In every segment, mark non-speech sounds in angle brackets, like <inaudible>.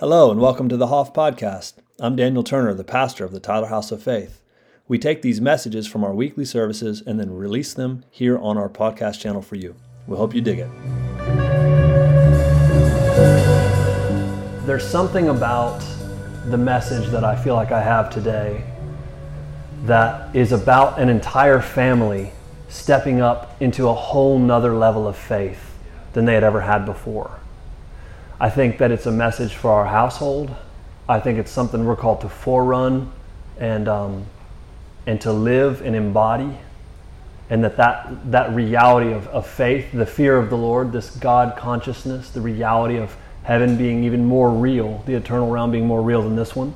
Hello, and welcome to the Hoff Podcast. I'm Daniel Turner, the pastor of the Tyler House of Faith. We take these messages from our weekly services and then release them here on our podcast channel for you. We hope you dig it. There's something about the message that I feel like I have today that is about an entire family stepping up into a whole nother level of faith than they had ever had before. I think that it's a message for our household. I think it's something we're called to forerun and um, and to live and embody, and that that, that reality of, of faith, the fear of the Lord, this God consciousness, the reality of heaven being even more real, the eternal realm being more real than this one,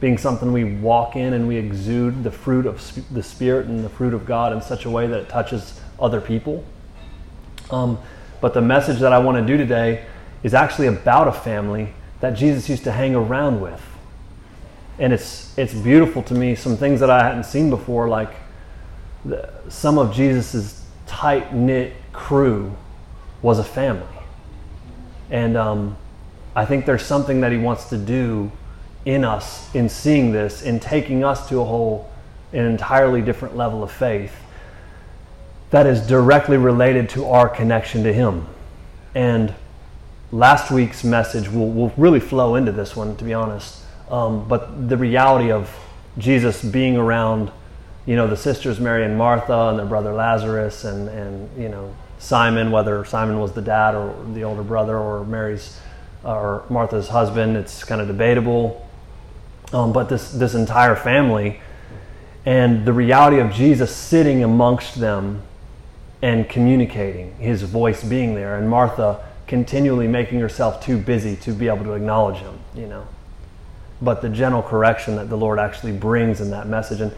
being something we walk in and we exude the fruit of sp- the Spirit and the fruit of God in such a way that it touches other people. Um, but the message that I want to do today is actually about a family that Jesus used to hang around with. And it's, it's beautiful to me, some things that I hadn't seen before, like the, some of Jesus' tight knit crew was a family. And um, I think there's something that he wants to do in us in seeing this, in taking us to a whole, an entirely different level of faith that is directly related to our connection to him. And last week's message will, will really flow into this one, to be honest. Um, but the reality of Jesus being around, you know, the sisters Mary and Martha and their brother Lazarus and, and you know, Simon, whether Simon was the dad or the older brother or Mary's or Martha's husband, it's kind of debatable. Um, but this, this entire family and the reality of Jesus sitting amongst them and communicating, his voice being there, and Martha continually making herself too busy to be able to acknowledge him, you know. But the gentle correction that the Lord actually brings in that message. And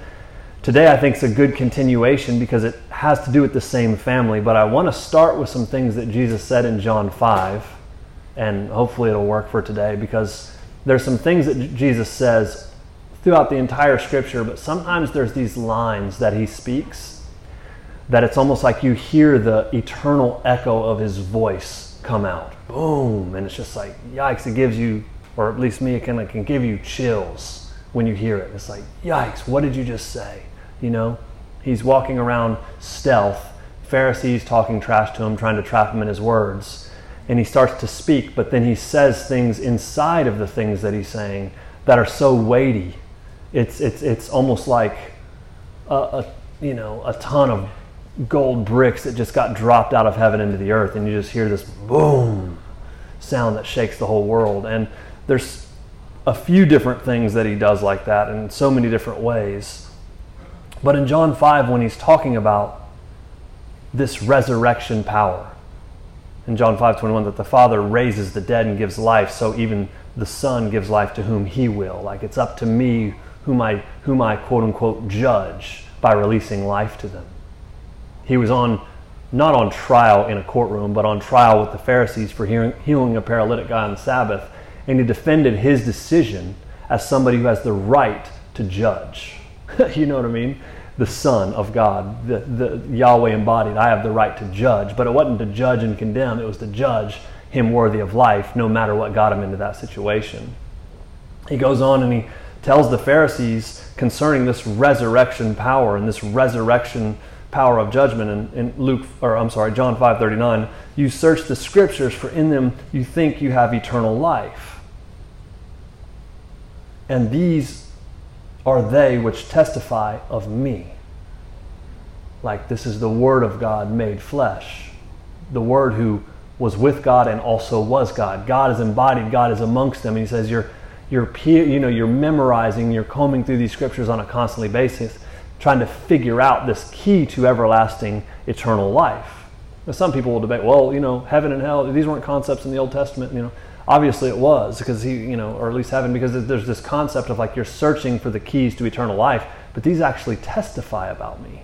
today I think is a good continuation because it has to do with the same family. But I want to start with some things that Jesus said in John 5, and hopefully it'll work for today because there's some things that Jesus says throughout the entire scripture, but sometimes there's these lines that he speaks that it's almost like you hear the eternal echo of his voice come out. Boom. And it's just like, yikes, it gives you, or at least me, it can, it can give you chills when you hear it. It's like, yikes, what did you just say? You know? He's walking around stealth, Pharisees talking trash to him, trying to trap him in his words. And he starts to speak, but then he says things inside of the things that he's saying that are so weighty. It's, it's, it's almost like a, a you know, a ton of gold bricks that just got dropped out of heaven into the earth, and you just hear this boom sound that shakes the whole world. And there's a few different things that he does like that in so many different ways. But in John 5, when he's talking about this resurrection power, in John 5 21, that the Father raises the dead and gives life, so even the Son gives life to whom he will. Like it's up to me whom I, whom I quote unquote judge by releasing life to them. He was on not on trial in a courtroom, but on trial with the Pharisees for healing a paralytic guy on the Sabbath, and he defended his decision as somebody who has the right to judge. <laughs> you know what I mean? The Son of God, the, the Yahweh embodied. I have the right to judge, but it wasn't to judge and condemn. It was to judge him worthy of life, no matter what got him into that situation. He goes on and he tells the Pharisees concerning this resurrection power and this resurrection power of judgment in, in Luke or I'm sorry, John 5:39, you search the scriptures for in them you think you have eternal life. And these are they which testify of me. Like this is the word of God made flesh. The word who was with God and also was God. God is embodied, God is amongst them. And he says you're you're you know you're memorizing, you're combing through these scriptures on a constantly basis trying to figure out this key to everlasting eternal life. Now, some people will debate, well, you know, heaven and hell, these weren't concepts in the Old Testament, you know. Obviously it was, because he, you know, or at least heaven, because there's this concept of like you're searching for the keys to eternal life, but these actually testify about me.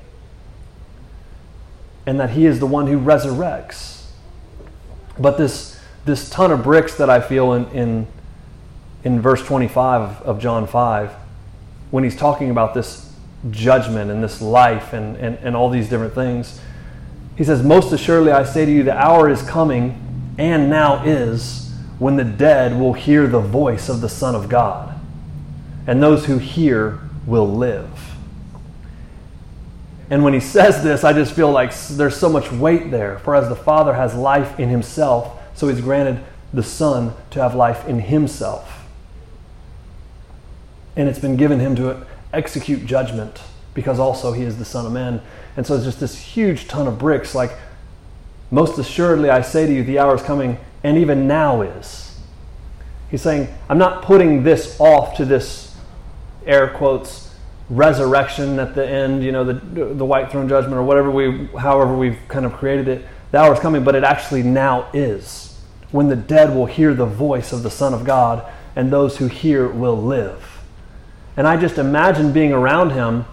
And that he is the one who resurrects. But this this ton of bricks that I feel in in, in verse 25 of, of John 5, when he's talking about this judgment and this life and, and, and all these different things. He says, Most assuredly I say to you, the hour is coming, and now is, when the dead will hear the voice of the Son of God, and those who hear will live. And when he says this, I just feel like there's so much weight there. For as the Father has life in himself, so he's granted the Son to have life in himself. And it's been given him to execute judgment because also he is the Son of Man. And so it's just this huge ton of bricks. Like, most assuredly, I say to you, the hour is coming, and even now is. He's saying, I'm not putting this off to this, air quotes, resurrection at the end, you know, the, the white throne judgment or whatever we, however we've kind of created it. The hour is coming, but it actually now is. When the dead will hear the voice of the Son of God, and those who hear will live. And I just imagine being around him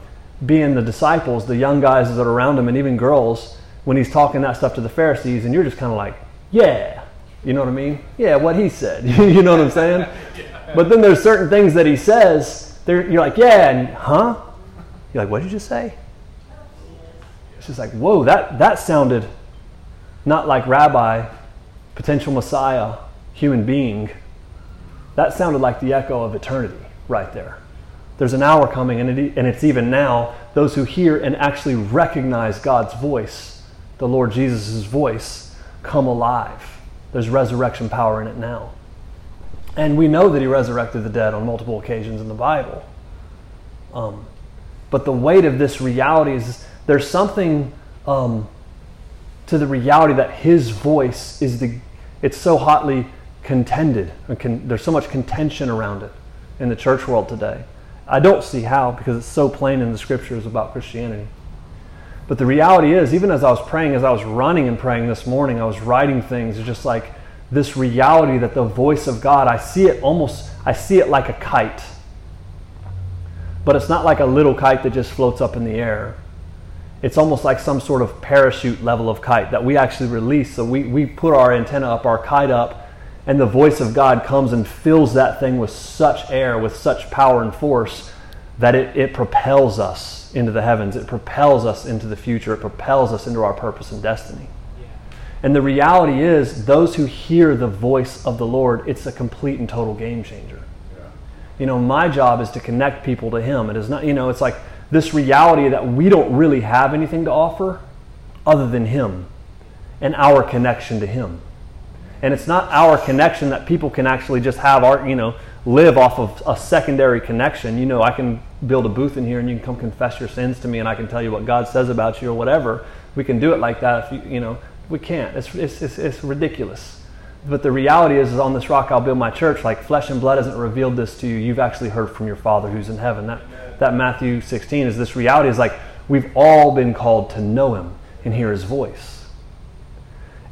being the disciples, the young guys that are around him, and even girls, when he's talking that stuff to the Pharisees, and you're just kind of like, yeah, you know what I mean? Yeah, what he said. <laughs> you know what I'm saying? But then there's certain things that he says, you're like, yeah, and huh? You're like, what did you just say? It's just like, whoa, that, that sounded not like rabbi, potential Messiah, human being. That sounded like the echo of eternity right there. There's an hour coming, and, it, and it's even now. Those who hear and actually recognize God's voice, the Lord Jesus' voice, come alive. There's resurrection power in it now. And we know that he resurrected the dead on multiple occasions in the Bible. Um, but the weight of this reality is there's something um, to the reality that his voice is the, it's so hotly contended. Con, there's so much contention around it in the church world today. I don't see how because it's so plain in the scriptures about Christianity. But the reality is, even as I was praying, as I was running and praying this morning, I was writing things. It's just like this reality that the voice of God, I see it almost, I see it like a kite. But it's not like a little kite that just floats up in the air. It's almost like some sort of parachute level of kite that we actually release. So we, we put our antenna up, our kite up, and the voice of God comes and fills that thing with such air, with such power and force, that it, it propels us into the heavens. It propels us into the future. It propels us into our purpose and destiny. Yeah. And the reality is, those who hear the voice of the Lord, it's a complete and total game changer. Yeah. You know, my job is to connect people to Him. It is not, you know, it's like this reality that we don't really have anything to offer other than Him and our connection to Him and it's not our connection that people can actually just have our you know live off of a secondary connection. You know i can build a booth in here and you can come confess your sins to me and i can tell you what god says about you or whatever. We can do it like that if you you know. We can't. It's it's it's, it's ridiculous. But the reality is, is on this rock i'll build my church. Like flesh and blood hasn't revealed this to you. You've actually heard from your father who's in heaven. That that matthew 16 is this reality is like we've all been called to know him and hear his voice.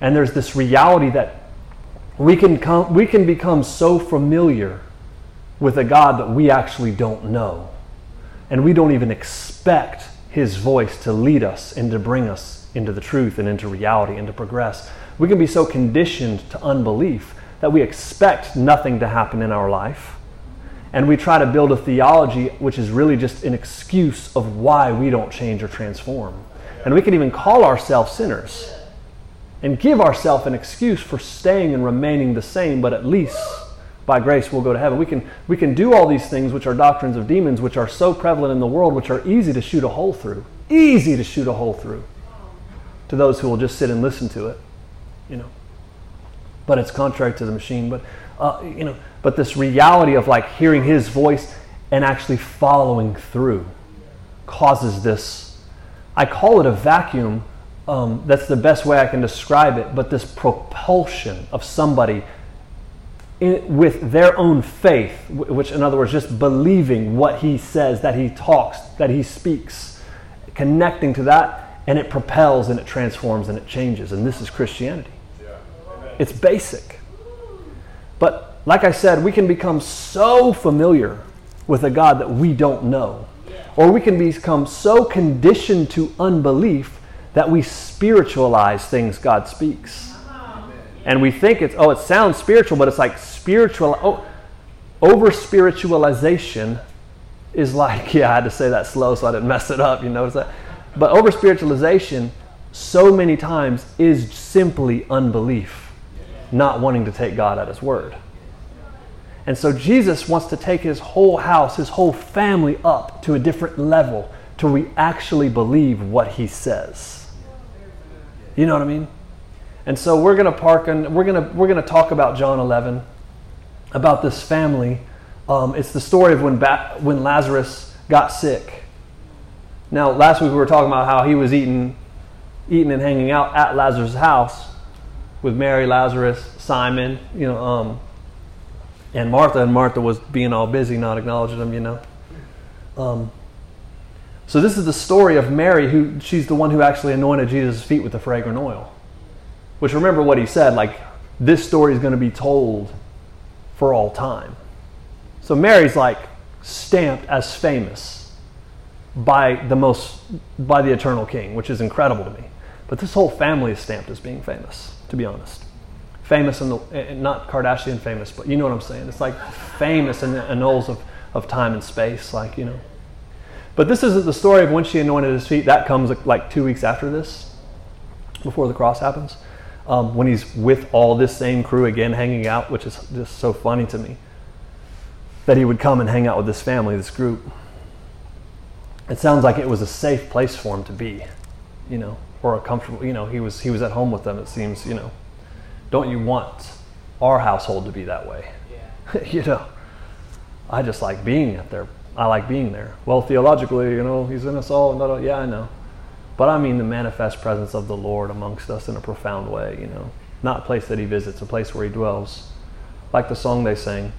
And there's this reality that we can, come, we can become so familiar with a God that we actually don't know. And we don't even expect His voice to lead us and to bring us into the truth and into reality and to progress. We can be so conditioned to unbelief that we expect nothing to happen in our life. And we try to build a theology which is really just an excuse of why we don't change or transform. And we can even call ourselves sinners and give ourselves an excuse for staying and remaining the same, but at least by grace we'll go to heaven. We can, we can do all these things which are doctrines of demons, which are so prevalent in the world, which are easy to shoot a hole through. Easy to shoot a hole through to those who will just sit and listen to it, you know. But it's contrary to the machine. But, uh, you know, but this reality of like hearing his voice and actually following through causes this, I call it a vacuum um, that's the best way I can describe it, but this propulsion of somebody in, with their own faith, which, in other words, just believing what he says, that he talks, that he speaks, connecting to that, and it propels and it transforms and it changes. And this is Christianity. Yeah. It's basic. But like I said, we can become so familiar with a God that we don't know, or we can become so conditioned to unbelief that we spiritualize things God speaks. And we think it's, oh, it sounds spiritual, but it's like spiritual, oh, over spiritualization is like, <laughs> yeah, I had to say that slow so I didn't mess it up, you notice that? But over spiritualization, so many times, is simply unbelief. not wanting to take God at his word. And so Jesus wants to take his whole house, his whole family up to a different level to we actually believe what he says. You know what I mean? And so we're going to park and we're going to we're going to talk about John 11 about this family. Um, it's the story of when ba- when Lazarus got sick. Now, last week we were talking about how he was eating eating and hanging out at Lazarus' house with Mary, Lazarus, Simon, you know, um, and Martha, and Martha was being all busy, not acknowledging him, you know. Um, so this is the story of Mary, who she's the one who actually anointed Jesus' feet with the fragrant oil. Which remember what he said, like this story is going to be told for all time. So Mary's like stamped as famous by the most by the eternal king, which is incredible to me. But this whole family is stamped as being famous, to be honest famous in the eh, not Kardashian famous, but you know what I'm saying. It's like famous in the annals of, of time and space, like you know. But this isn't the story of when she anointed his feet. That comes like two weeks after this, before the cross happens, um, when he's with all this same crew again, hanging out, which is just so funny to me. That he would come and hang out with this family, this group. It sounds like it was a safe place for him to be, you know, or a comfortable. You know, he was he was at home with them. It seems, you know don't you want our household to be that way? Yeah. <laughs> you know, I just like being at there. I like being there. Well, theologically, you know, he's in us all. And yeah, I know. But I mean the manifest presence of the Lord amongst us in a profound way, you know. Not a place that he visits, a place where he dwells. Like the song they sang,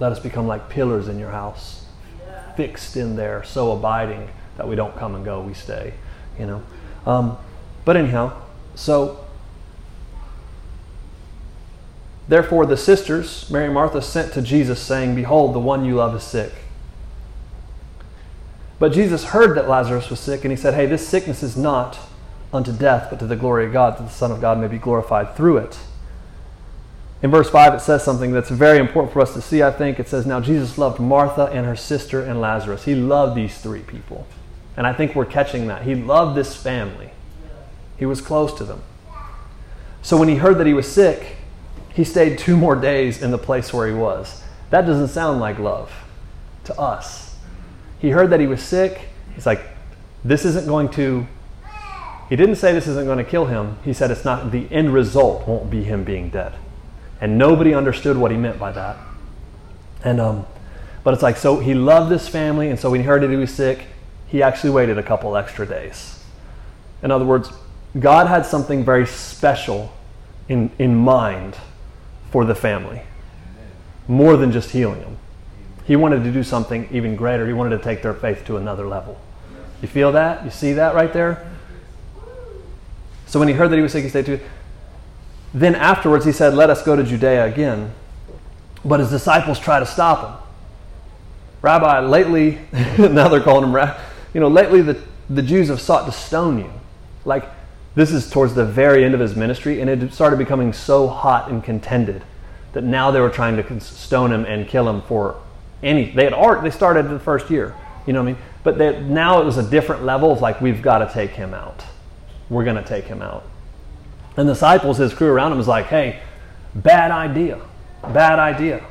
let us become like pillars in your house, yeah. fixed in there, so abiding that we don't come and go, we stay, you know. Um, but anyhow, so Therefore, the sisters, Mary and Martha, sent to Jesus, saying, Behold, the one you love is sick. But Jesus heard that Lazarus was sick, and he said, Hey, this sickness is not unto death, but to the glory of God, that the Son of God may be glorified through it. In verse 5, it says something that's very important for us to see, I think. It says, Now Jesus loved Martha and her sister and Lazarus. He loved these three people. And I think we're catching that. He loved this family, he was close to them. So when he heard that he was sick, he stayed two more days in the place where he was. That doesn't sound like love to us. He heard that he was sick. He's like, this isn't going to, he didn't say this isn't going to kill him. He said it's not, the end result won't be him being dead. And nobody understood what he meant by that. And, um, but it's like, so he loved this family, and so when he heard that he was sick, he actually waited a couple extra days. In other words, God had something very special in, in mind for the family, more than just healing them. He wanted to do something even greater. He wanted to take their faith to another level. You feel that? You see that right there? So when he heard that he was sick, he stayed to. Then afterwards, he said, Let us go to Judea again. But his disciples try to stop him. Rabbi, lately, <laughs> now they're calling him Rabbi, you know, lately the, the Jews have sought to stone you. Like, this is towards the very end of his ministry, and it started becoming so hot and contended that now they were trying to stone him and kill him for any. They had art. They started in the first year, you know what I mean? But they, now it was a different level of like we've got to take him out. We're going to take him out. And the disciples, his crew around him, was like, "Hey, bad idea, bad idea."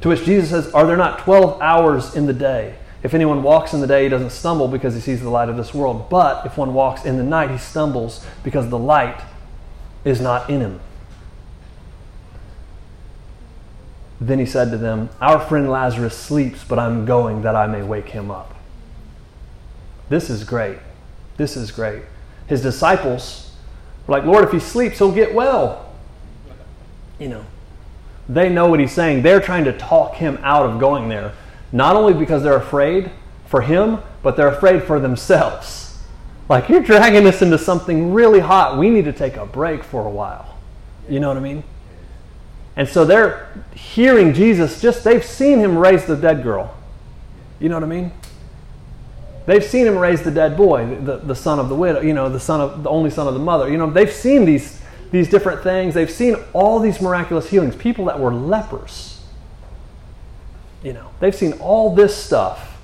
To which Jesus says, "Are there not twelve hours in the day?" If anyone walks in the day, he doesn't stumble because he sees the light of this world. But if one walks in the night, he stumbles because the light is not in him. Then he said to them, Our friend Lazarus sleeps, but I'm going that I may wake him up. This is great. This is great. His disciples were like, Lord, if he sleeps, he'll get well. You know, they know what he's saying. They're trying to talk him out of going there not only because they're afraid for him, but they're afraid for themselves. Like, you're dragging us into something really hot. We need to take a break for a while. You know what I mean? And so they're hearing Jesus, just they've seen him raise the dead girl. You know what I mean? They've seen him raise the dead boy, the, the son of the widow, you know, the son of the only son of the mother. You know, they've seen these these different things. They've seen all these miraculous healings. People that were lepers you know, they've seen all this stuff.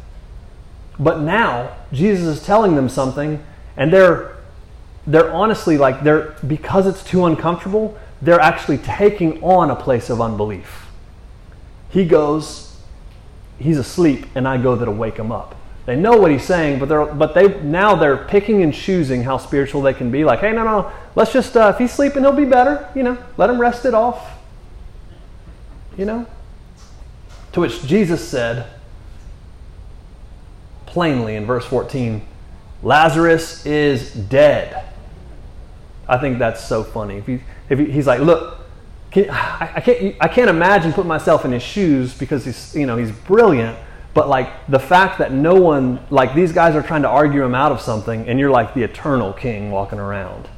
But now Jesus is telling them something and they're they're honestly like they're because it's too uncomfortable, they're actually taking on a place of unbelief. He goes, he's asleep, and I go there to wake him up. They know what he's saying, but they're but they now they're picking and choosing how spiritual they can be. Like, hey, no, no, let's just uh, if he's sleeping, he'll be better. You know, let him rest it off. You know. To which Jesus said plainly in verse 14, Lazarus is dead. I think that's so funny. If, if he, he's like, look, can, I, I, can't, I can't imagine putting myself in his shoes because he's, you know, he's brilliant but like the fact that no one, like these guys are trying to argue him out of something, and you're like the eternal king walking around.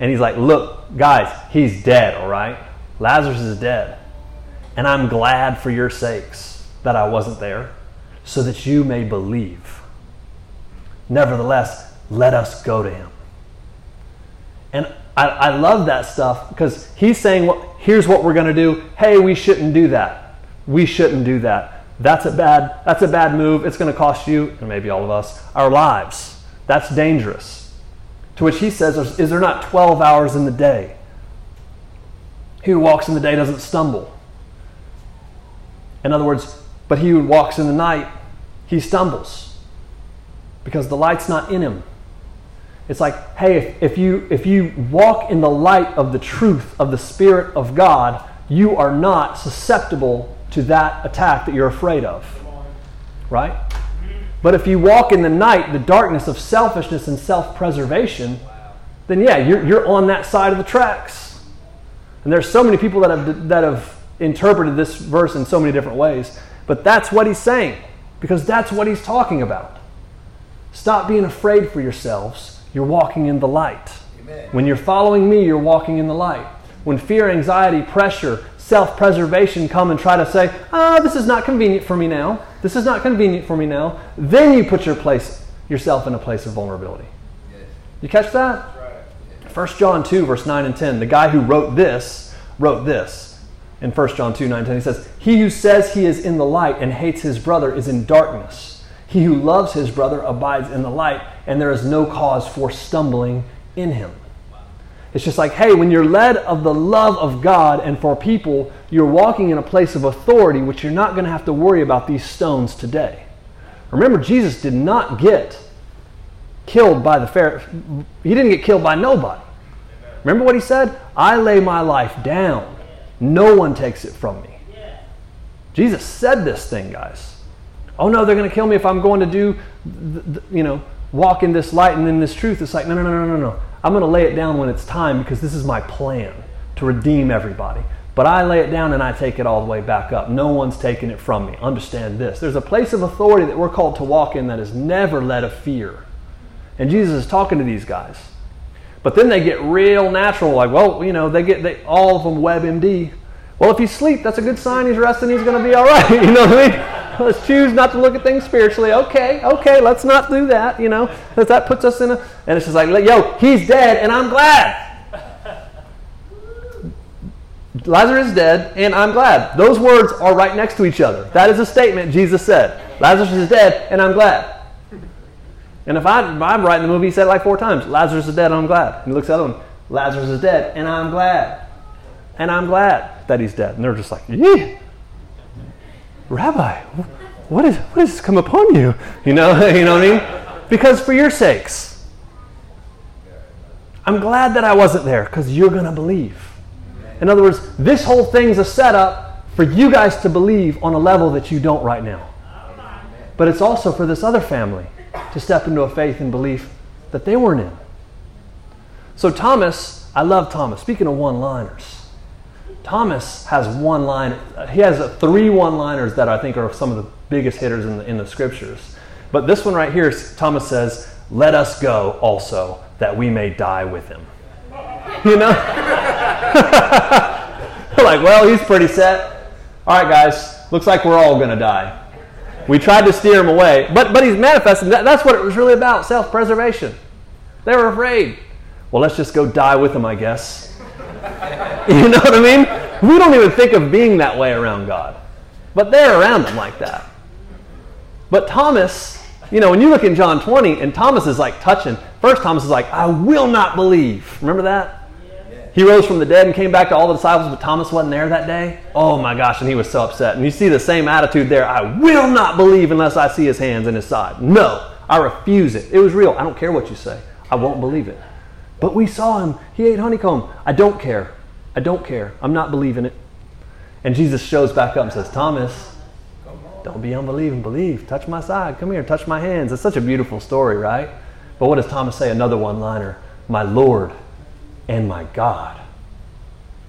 And he's like, Look, guys, he's dead, all right? Lazarus is dead. And I'm glad for your sakes that I wasn't there, so that you may believe. Nevertheless, let us go to him. And I, I love that stuff because he's saying, well, here's what we're going to do. Hey, we shouldn't do that. We shouldn't do that that's a bad, that's a bad move. It's going to cost you, and maybe all of us, our lives. That's dangerous. To which he says, Is there not 12 hours in the day? He who walks in the day doesn't stumble. In other words, but he who walks in the night, he stumbles because the light's not in him. It's like, hey, if, if, you, if you walk in the light of the truth of the Spirit of God, you are not susceptible to that attack that you're afraid of. Right? But if you walk in the night, the darkness of selfishness and self preservation, then yeah, you're, you're on that side of the tracks. And there's so many people that have, that have interpreted this verse in so many different ways. But that's what he's saying, because that's what he's talking about. Stop being afraid for yourselves. You're walking in the light. Amen. When you're following me, you're walking in the light. When fear, anxiety, pressure, self preservation come and try to say, ah, oh, this is not convenient for me now. This is not convenient for me now. Then you put your place, yourself in a place of vulnerability. Yes. You catch that? Right. 1 John 2, verse 9 and 10. The guy who wrote this wrote this in 1 John 2, 9 10. He says, He who says he is in the light and hates his brother is in darkness. He who loves his brother abides in the light, and there is no cause for stumbling in him. It's just like, hey, when you're led of the love of God and for people, you're walking in a place of authority, which you're not going to have to worry about these stones today. Remember, Jesus did not get killed by the fair. He didn't get killed by nobody. Remember what he said? I lay my life down. No one takes it from me. Jesus said this thing, guys. Oh no, they're going to kill me if I'm going to do, you know, walk in this light and in this truth. It's like, no, no, no, no, no, no. I'm going to lay it down when it's time because this is my plan to redeem everybody. But I lay it down and I take it all the way back up. No one's taking it from me. Understand this. There's a place of authority that we're called to walk in that is never led of fear. And Jesus is talking to these guys. But then they get real natural, like, well, you know, they get they, all of them WebMD. Well, if he's asleep, that's a good sign he's resting, he's going to be all right. <laughs> You know what I mean? let's choose not to look at things spiritually. Okay, okay, let's not do that, you know. Because that puts us in a, and it's just like, yo, he's dead and I'm glad. Lazarus is dead and I'm glad. Those words are right next to each other. That is a statement Jesus said. Lazarus is dead and I'm glad. And if, I, I'm writing the movie, he said it like four times Lazarus is dead I'm glad. And he looks at the other one Lazarus is dead and I'm glad. And I'm glad that he's dead. And they're just like, yeah. Rabbi, what, is, what has come upon you? You know, <laughs> you know what I mean? Because for your sakes. I'm glad that I wasn't there because you're going to believe. In other words, this whole thing's a setup for you guys to believe on a level that you don't right now. But it's also for this other family to step into a faith and belief that they weren't in. So, Thomas, I love Thomas. Speaking of one liners, Thomas has one line. He has three one-liners that I think are some of the biggest hitters in the, in the scriptures. But this one right here, Thomas says, "Let us go also, that we may die with him." <laughs> You know, <laughs> like, well, he's pretty set. All right, guys, looks like we're all gonna die. We tried to steer him away, but but he's manifesting. That, that's what it was really about: self-preservation. They were afraid. Well, let's just go die with him, I guess. <laughs> You know what I mean? We don't even think of being that way around God. But they're around them like that. But Thomas, you know, when you look in John 20 and Thomas is like touching, first Thomas is like, I will not believe. Remember that? He rose from the dead and came back to all the disciples, but Thomas wasn't there that day. Oh my gosh, and he was so upset. And you see the same attitude there. I will not believe unless I see his hands and his side. No, I refuse it. It was real. I don't care what you say. I won't believe it. But we saw him. He ate honeycomb. I don't care. I don't care. I'm not believing it. And Jesus shows back up and says, Thomas, don't be unbelieving, believe. Touch my side. Come here, touch my hands. It's such a beautiful story, right? But what does Thomas say? Another one liner My Lord and my God.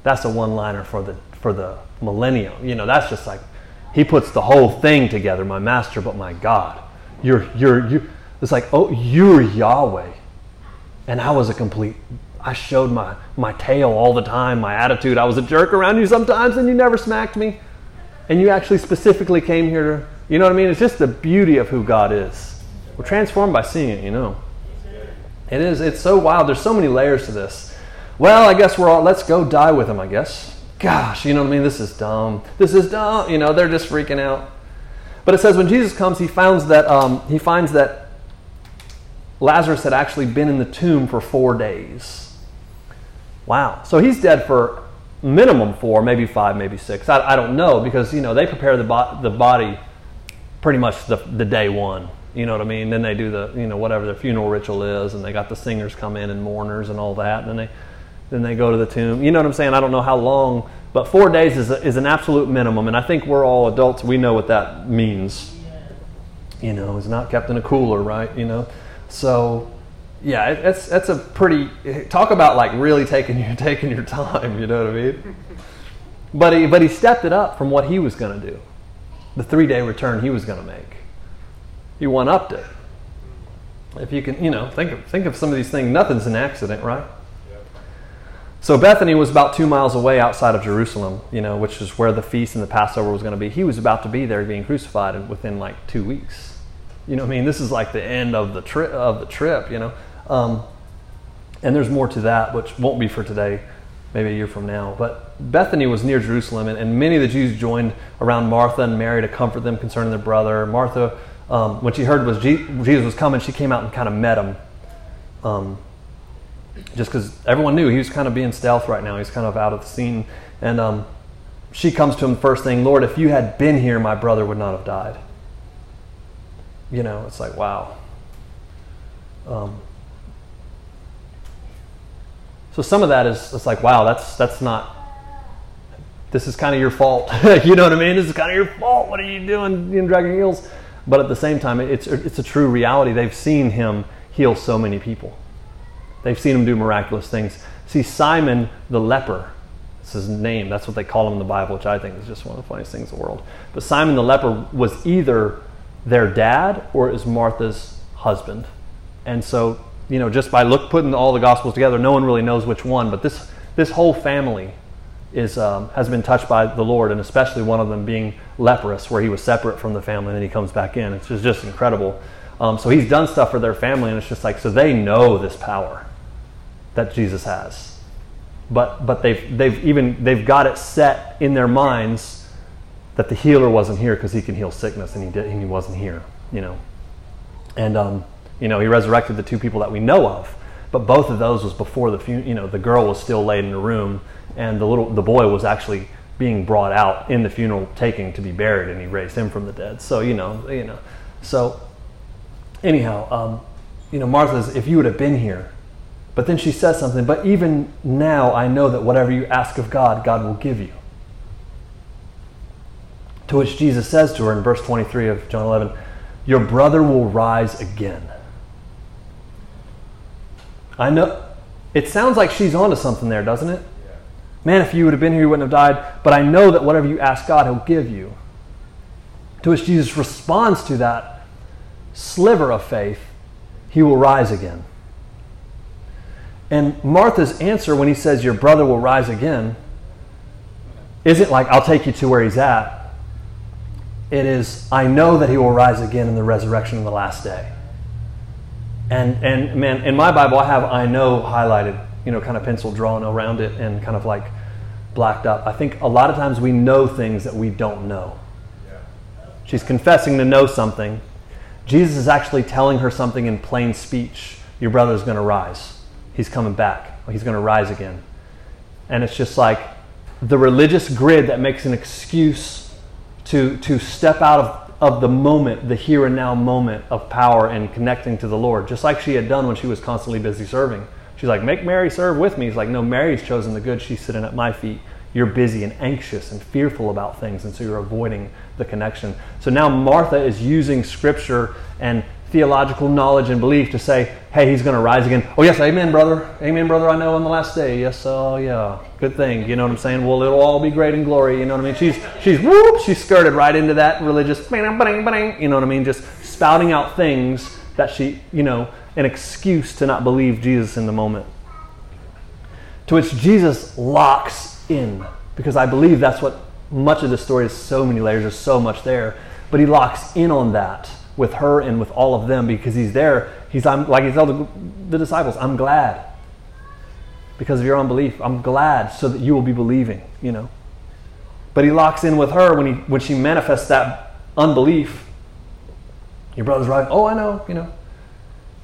That's a one liner for the, for the millennium. You know, that's just like, he puts the whole thing together, my master, but my God. You're, you're, you. It's like, oh, you're Yahweh. And I was a complete, I showed my, my tail all the time, my attitude. I was a jerk around you sometimes, and you never smacked me. And you actually specifically came here to, you know what I mean? It's just the beauty of who God is. We're transformed by seeing it, you know. It is, it's so wild. There's so many layers to this. Well, I guess we're all, let's go die with him, I guess. Gosh, you know what I mean? This is dumb. This is dumb. You know, they're just freaking out. But it says when Jesus comes, he finds that, um, he finds that Lazarus had actually been in the tomb for four days. Wow. So he's dead for minimum four, maybe five, maybe six. I, I don't know because, you know, they prepare the, bo- the body pretty much the, the day one. You know what I mean? Then they do the, you know, whatever their funeral ritual is, and they got the singers come in and mourners and all that. And then they, then they go to the tomb. You know what I'm saying? I don't know how long, but four days is, a, is an absolute minimum. And I think we're all adults. We know what that means. You know, it's not kept in a cooler, right? You know, so yeah, it, it's that's a pretty talk about like really taking your <laughs> taking your time. You know what I mean? <laughs> But he but he stepped it up from what he was going to do, the three day return he was going to make. He one upped it. If you can, you know, think of think of some of these things. Nothing's an accident, right? So Bethany was about two miles away outside of Jerusalem, you know, which is where the feast and the Passover was going to be. He was about to be there being crucified within like two weeks. You know, I mean, this is like the end of the trip of the trip, you know. Um, and there's more to that, which won't be for today, maybe a year from now. But Bethany was near Jerusalem, and, and many of the Jews joined around Martha and Mary to comfort them concerning their brother. Martha, um, when she heard was Jesus was coming, she came out and kind of met him. Um, just because everyone knew he was kind of being stealth right now. He's kind of out of the scene. And um, she comes to him first thing, Lord, if you had been here, my brother would not have died. You know, it's like, wow. Um, so some of that is it's like, wow, that's that's not. This is kind of your fault. <laughs> you know what I mean? This is kind of your fault. What are you doing, know, dragging heels? But at the same time, it's it's a true reality. They've seen him heal so many people. They've seen him do miraculous things. See, Simon the leper, that's his name. That's what they call him in the Bible, which I think is just one of the funniest things in the world. But Simon the leper was either their dad or is Martha's husband. And so, you know, just by look putting all the gospels together, no one really knows which one. But this this whole family is um, has been touched by the Lord, and especially one of them being leprous, where he was separate from the family, and then he comes back in. It's just, just incredible. Um, so he's done stuff for their family, and it's just like so they know this power that Jesus has. But, but they've, they've even they've got it set in their minds that the healer wasn't here because he can heal sickness and he, did, and he wasn't here, you know. And, um, you know, he resurrected the two people that we know of. But both of those was before the, fun- you know, the girl was still laid in the room and the little, the boy was actually being brought out in the funeral taking to be buried and he raised him from the dead. So, you know, you know, so anyhow, um, you know, Martha's, if you would have been here, but then she says something, but even now I know that whatever you ask of God, God will give you. To which Jesus says to her in verse 23 of John 11, Your brother will rise again. I know, it sounds like she's onto something there, doesn't it? Man, if you would have been here, you wouldn't have died. But I know that whatever you ask God, He'll give you. To which Jesus responds to that sliver of faith, He will rise again. And Martha's answer when he says, Your brother will rise again, isn't like, I'll take you to where he's at. It is, I know that he will rise again in the resurrection of the last day. And, and man, in my Bible, I have I know highlighted, you know, kind of pencil drawn around it and kind of like blacked up. I think a lot of times we know things that we don't know. She's confessing to know something. Jesus is actually telling her something in plain speech. Your brother is going to rise. He's coming back. He's going to rise again. And it's just like the religious grid that makes an excuse to, to step out of, of the moment, the here and now moment of power and connecting to the Lord, just like she had done when she was constantly busy serving. She's like, Make Mary serve with me. He's like, No, Mary's chosen the good. She's sitting at my feet. You're busy and anxious and fearful about things, and so you're avoiding the connection. So now Martha is using scripture and theological knowledge and belief to say, hey, he's going to rise again. Oh, yes, amen, brother. Amen, brother. I know on the last day. Yes, oh, yeah. Good thing. You know what I'm saying? Well, it'll all be great and glory. You know what I mean? She's, she's, whoop, she's skirted right into that religious, you know what I mean? Just spouting out things that she, you know, an excuse to not believe Jesus in the moment. To which Jesus locks in, because I believe that's what much of the story is so many layers, there's so much there. But he locks in on that with her and with all of them because he's there. He's I'm, like he told the, the disciples, I'm glad because of your unbelief. I'm glad so that you will be believing, you know. But he locks in with her when he when she manifests that unbelief. Your brother's right. Oh, I know, you know.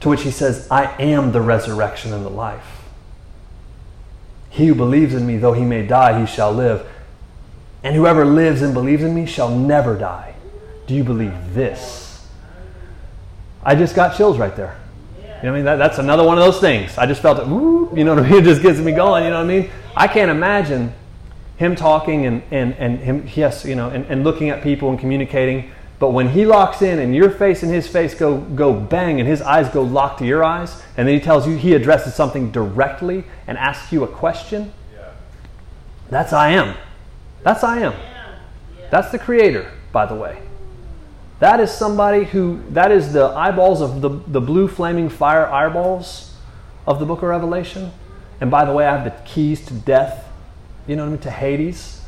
To which he says, I am the resurrection and the life. He who believes in me, though he may die, he shall live. And whoever lives and believes in me shall never die. Do you believe this? I just got chills right there. You know what I mean? That, that's another one of those things. I just felt it, woo, you know what I mean? <laughs> It just gets me going, you know what I mean? I can't imagine him talking and, and, and him, yes, you know, and, and looking at people and communicating. But when he locks in and your face and his face go, go bang and his eyes go locked to your eyes, and then he tells you he addresses something directly and asks you a question, yeah. that's I am. That's I am. Yeah. Yeah. That's the creator, by the way. That is somebody who, that is the eyeballs of the, the blue flaming fire eyeballs of the book of Revelation. And by the way, I have the keys to death, you know what I mean, to Hades.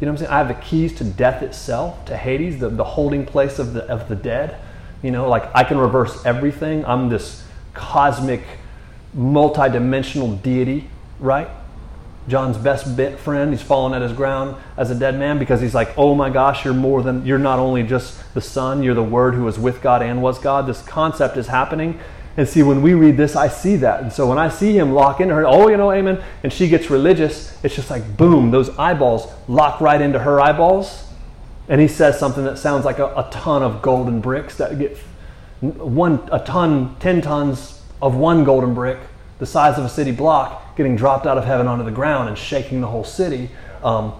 You know what I'm saying? I have the keys to death itself, to Hades, the, the holding place of the, of the dead. You know, like I can reverse everything. I'm this cosmic, multidimensional deity, right? John's best bit friend. He's fallen at his ground as a dead man because he's like, oh my gosh, you're more than, you're not only just the Son, you're the Word who was with God and was God. This concept is happening. And see, when we read this, I see that. And so when I see him lock into her, oh, you know, amen, and she gets religious, it's just like, boom, those eyeballs lock right into her eyeballs. And he says something that sounds like a, a ton of golden bricks that get one, a ton, 10 tons of one golden brick, the size of a city block getting dropped out of heaven onto the ground and shaking the whole city um,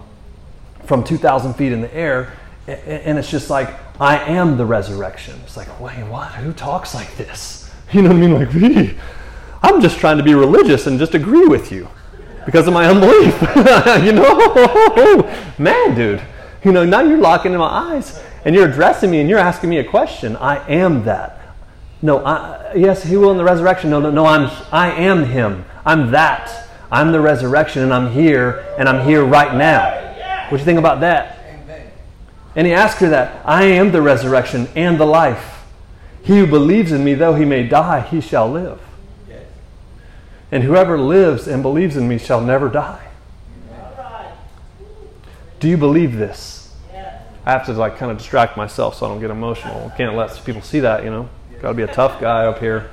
from 2,000 feet in the air. And it's just like, I am the resurrection. It's like, wait, what? Who talks like this? <laughs> You know what I mean? Like. <laughs> I'm just trying to be religious and just agree with you because of my unbelief. <laughs> you know? Man, dude. You know, now you're locking in my eyes and you're addressing me and you're asking me a question. I am that. No, I, yes, he will in the resurrection. No, no, no, I'm, I am him. I'm that. I'm the resurrection and I'm here and I'm here right now. What do you think about that? And he asked her that I am the resurrection and the life. He who believes in me, though he may die, he shall live. And whoever lives and believes in me shall never die. Do you believe this? I have to like kind of distract myself so I don't get emotional. Can't let people see that, you know. Got to be a tough guy up here.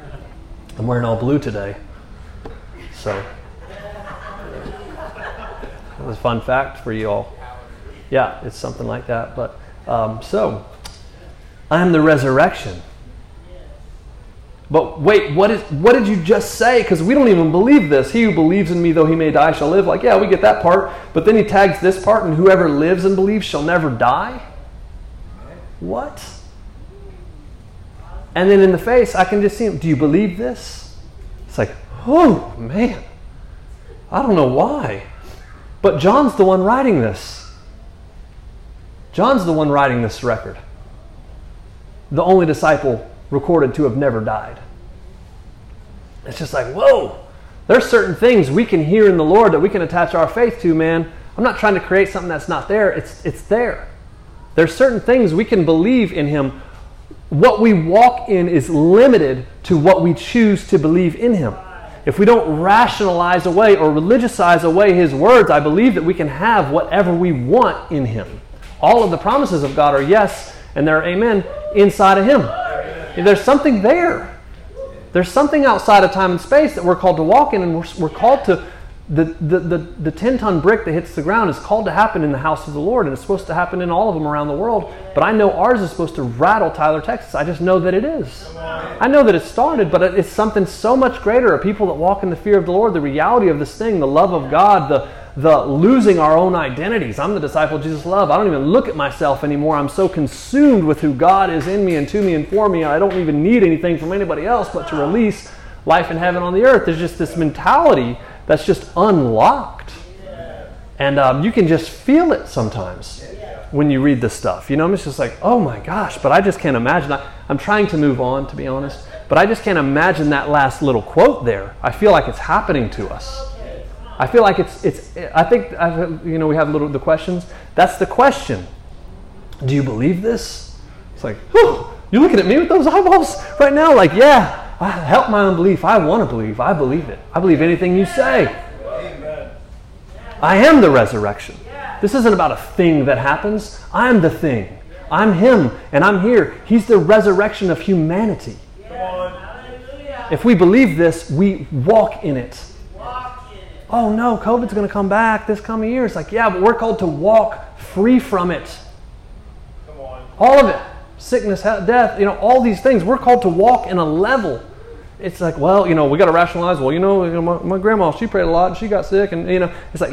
I'm wearing all blue today. So, that was a fun fact for you all. Yeah, it's something like that. But um, so, I'm the resurrection. But wait, what, is, what did you just say? Because we don't even believe this. He who believes in me, though he may die, shall live. Like, yeah, we get that part. But then he tags this part, and whoever lives and believes shall never die. What? And then in the face, I can just see him. Do you believe this? It's like, oh man, I don't know why. But John's the one writing this. John's the one writing this record. The only disciple recorded to have never died. It's just like, whoa, there's certain things we can hear in the Lord that we can attach our faith to, man. I'm not trying to create something that's not there, it's, it's there. There's certain things we can believe in Him. What we walk in is limited to what we choose to believe in Him if we don't rationalize away or religiousize away His words, I believe that we can have whatever we want in Him. All of the promises of God are yes and they're amen inside of Him. There's something there. There's something outside of time and space that we're called to walk in, and we're, we're called to the, the, the, the 10 ton brick that hits the ground is called to happen in the house of the Lord, and it's supposed to happen in all of them around the world. But I know ours is supposed to rattle Tyler, Texas. I just know that it is. I know that it started, but it's something so much greater. A people that walk in the fear of the Lord, the reality of this thing, the love of God, the, the losing our own identities. I'm the disciple Jesus love. I don't even look at myself anymore. I'm so consumed with who God is in me and to me and for me. I don't even need anything from anybody else but to release life in heaven on the earth. There's just this mentality that's just unlocked. And um, you can just feel it sometimes when you read this stuff. You know, it's just like, oh my gosh, but I just can't imagine. I, I'm trying to move on, to be honest, but I just can't imagine that last little quote there. I feel like it's happening to us. I feel like it's, it's I think, I've, you know, we have little, the questions. That's the question. Do you believe this? It's like, whew, you looking at me with those eyeballs right now? Like, yeah, I help my unbelief. I want to believe. I believe it. I believe anything you say. Amen. I am the resurrection. This isn't about a thing that happens. I'm the thing. I'm Him, and I'm here. He's the resurrection of humanity. If we believe this, we walk in it. Oh no, COVID's going to come back this coming year. It's like, yeah, but we're called to walk free from it. Come on. All of it sickness, death, you know, all these things. We're called to walk in a level. It's like, well, you know, we got to rationalize. Well, you know, you know my, my, grandma, she prayed a lot and she got sick, and you know, it's like,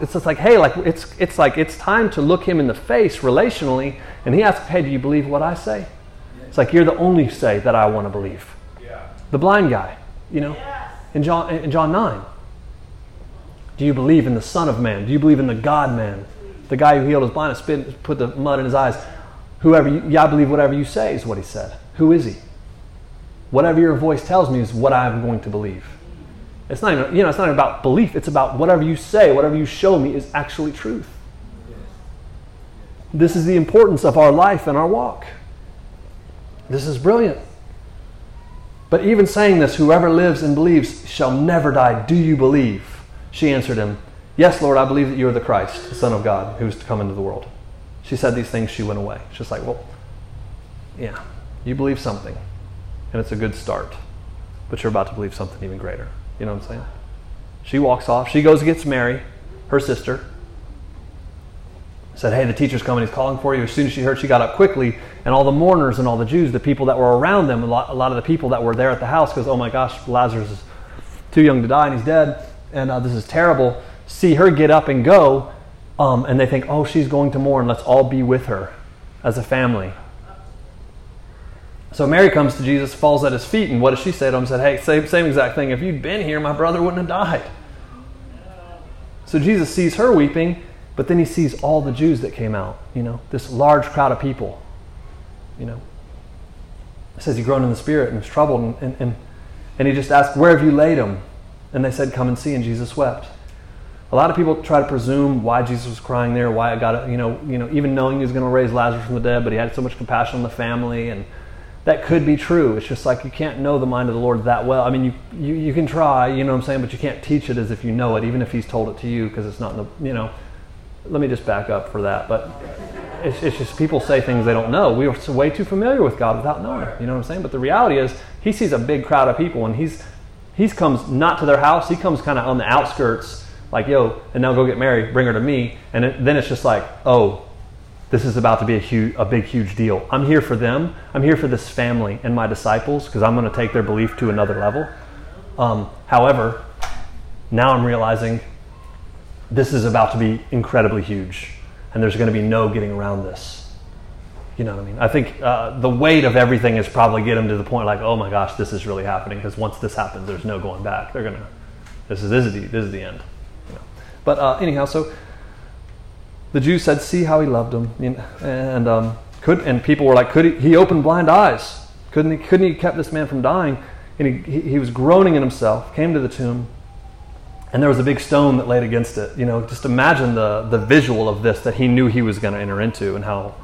it's just like, hey, like it's it's like it's time to look him in the face relationally, and he asks, hey, do you believe what I say? It's like you're the only say that I want to believe. Yeah. The blind guy, you know, in John in John nine. Do you believe in the Son of Man? Do you believe in the God Man? The guy who healed his blindness, spit, put the mud in his eyes. Whoever you, yeah, I believe whatever you say is what he said. Who is he? Whatever your voice tells me is what I'm going to believe. It's not even, you know, it's not even about belief. It's about whatever you say, whatever you show me is actually truth. This is the importance of our life and our walk. This is brilliant. But even saying this, whoever lives and believes shall never die. Do you believe? She answered him, Yes, Lord, I believe that you are the Christ, the Son of God, who is to come into the world. She said these things, she went away. She's like, well, yeah, you believe something, and it's a good start, but you're about to believe something even greater. You know what I'm saying? She walks off. She goes and gets Mary, her sister. Said, hey, the teacher's coming. He's calling for you. As soon as she heard, she got up quickly, and all the mourners and all the Jews, the people that were around them, a lot, a lot of the people that were there at the house, because oh my gosh, Lazarus is too young to die and he's dead, and uh, this is terrible. See her get up and go um, and they think, oh, she's going to mourn. Let's all be with her as a family. So Mary comes to Jesus, falls at his feet, and what does she say to him? Said, "Hey, same, same exact thing. If you'd been here, my brother wouldn't have died." So Jesus sees her weeping, but then he sees all the Jews that came out. You know, this large crowd of people. You know, it says he groaned in the spirit and was troubled, and, and, and, and he just asked, "Where have you laid him?" And they said, "Come and see." And Jesus wept a lot of people try to presume why Jesus was crying there, why it got, you know, you know, even knowing he was going to raise Lazarus from the dead, but he had so much compassion on the family, and that could be true. It's just like you can't know the mind of the Lord that well. I mean, you, you, you can try, you know what I'm saying, but you can't teach it as if you know it, even if he's told it to you, because it's not in the, you know. Let me just back up for that. But it's, it's just people say things they don't know. We are way too familiar with God without knowing. You know what I'm saying? But the reality is, he sees a big crowd of people, and he's he comes not to their house. He comes kind of on the outskirts like, yo, and now go get Mary, bring her to me. And it, then it's just like, oh, this is about to be a, huge, a big, huge deal. I'm here for them. I'm here for this family and my disciples because I'm going to take their belief to another level. Um, however, now I'm realizing this is about to be incredibly huge and there's going to be no getting around this. You know what I mean? I think uh, the weight of everything is probably get to the point like, oh my gosh, this is really happening because once this happens, there's no going back. They're to, this is, this is the, this is the end. But uh, anyhow, so the Jews said, "See how he loved them," and um, could and people were like, "Could he? He opened blind eyes. Couldn't he? Couldn't he kept this man from dying?" And he, he was groaning in himself. Came to the tomb, and there was a big stone that laid against it. You know, just imagine the the visual of this that he knew he was going to enter into, and how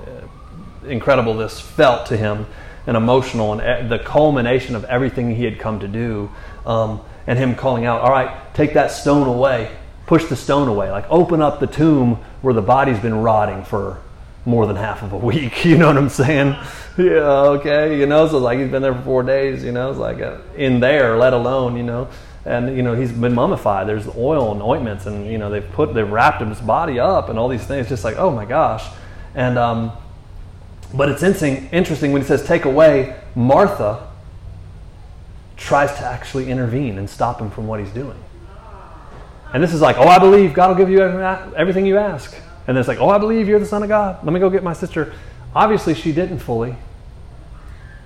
incredible this felt to him, and emotional, and the culmination of everything he had come to do. Um, and him calling out, "All right, take that stone away." push the stone away, like open up the tomb where the body's been rotting for more than half of a week. <laughs> You know what I'm saying? Yeah, okay. You know, so like he's been there for four days. You know, it's like uh, in there, let alone you know. and you know he's been mummified. There's oil and ointments, and you know they've put they've wrapped his body up and all these things. Just like oh my gosh, and um, but it's interesting, when he says take away. Martha tries to actually intervene and stop him from what he's doing. And this is like, oh, I believe God will give you everything you ask. And it's like, oh, I believe you're the Son of God. Let me go get my sister. Obviously, she didn't fully.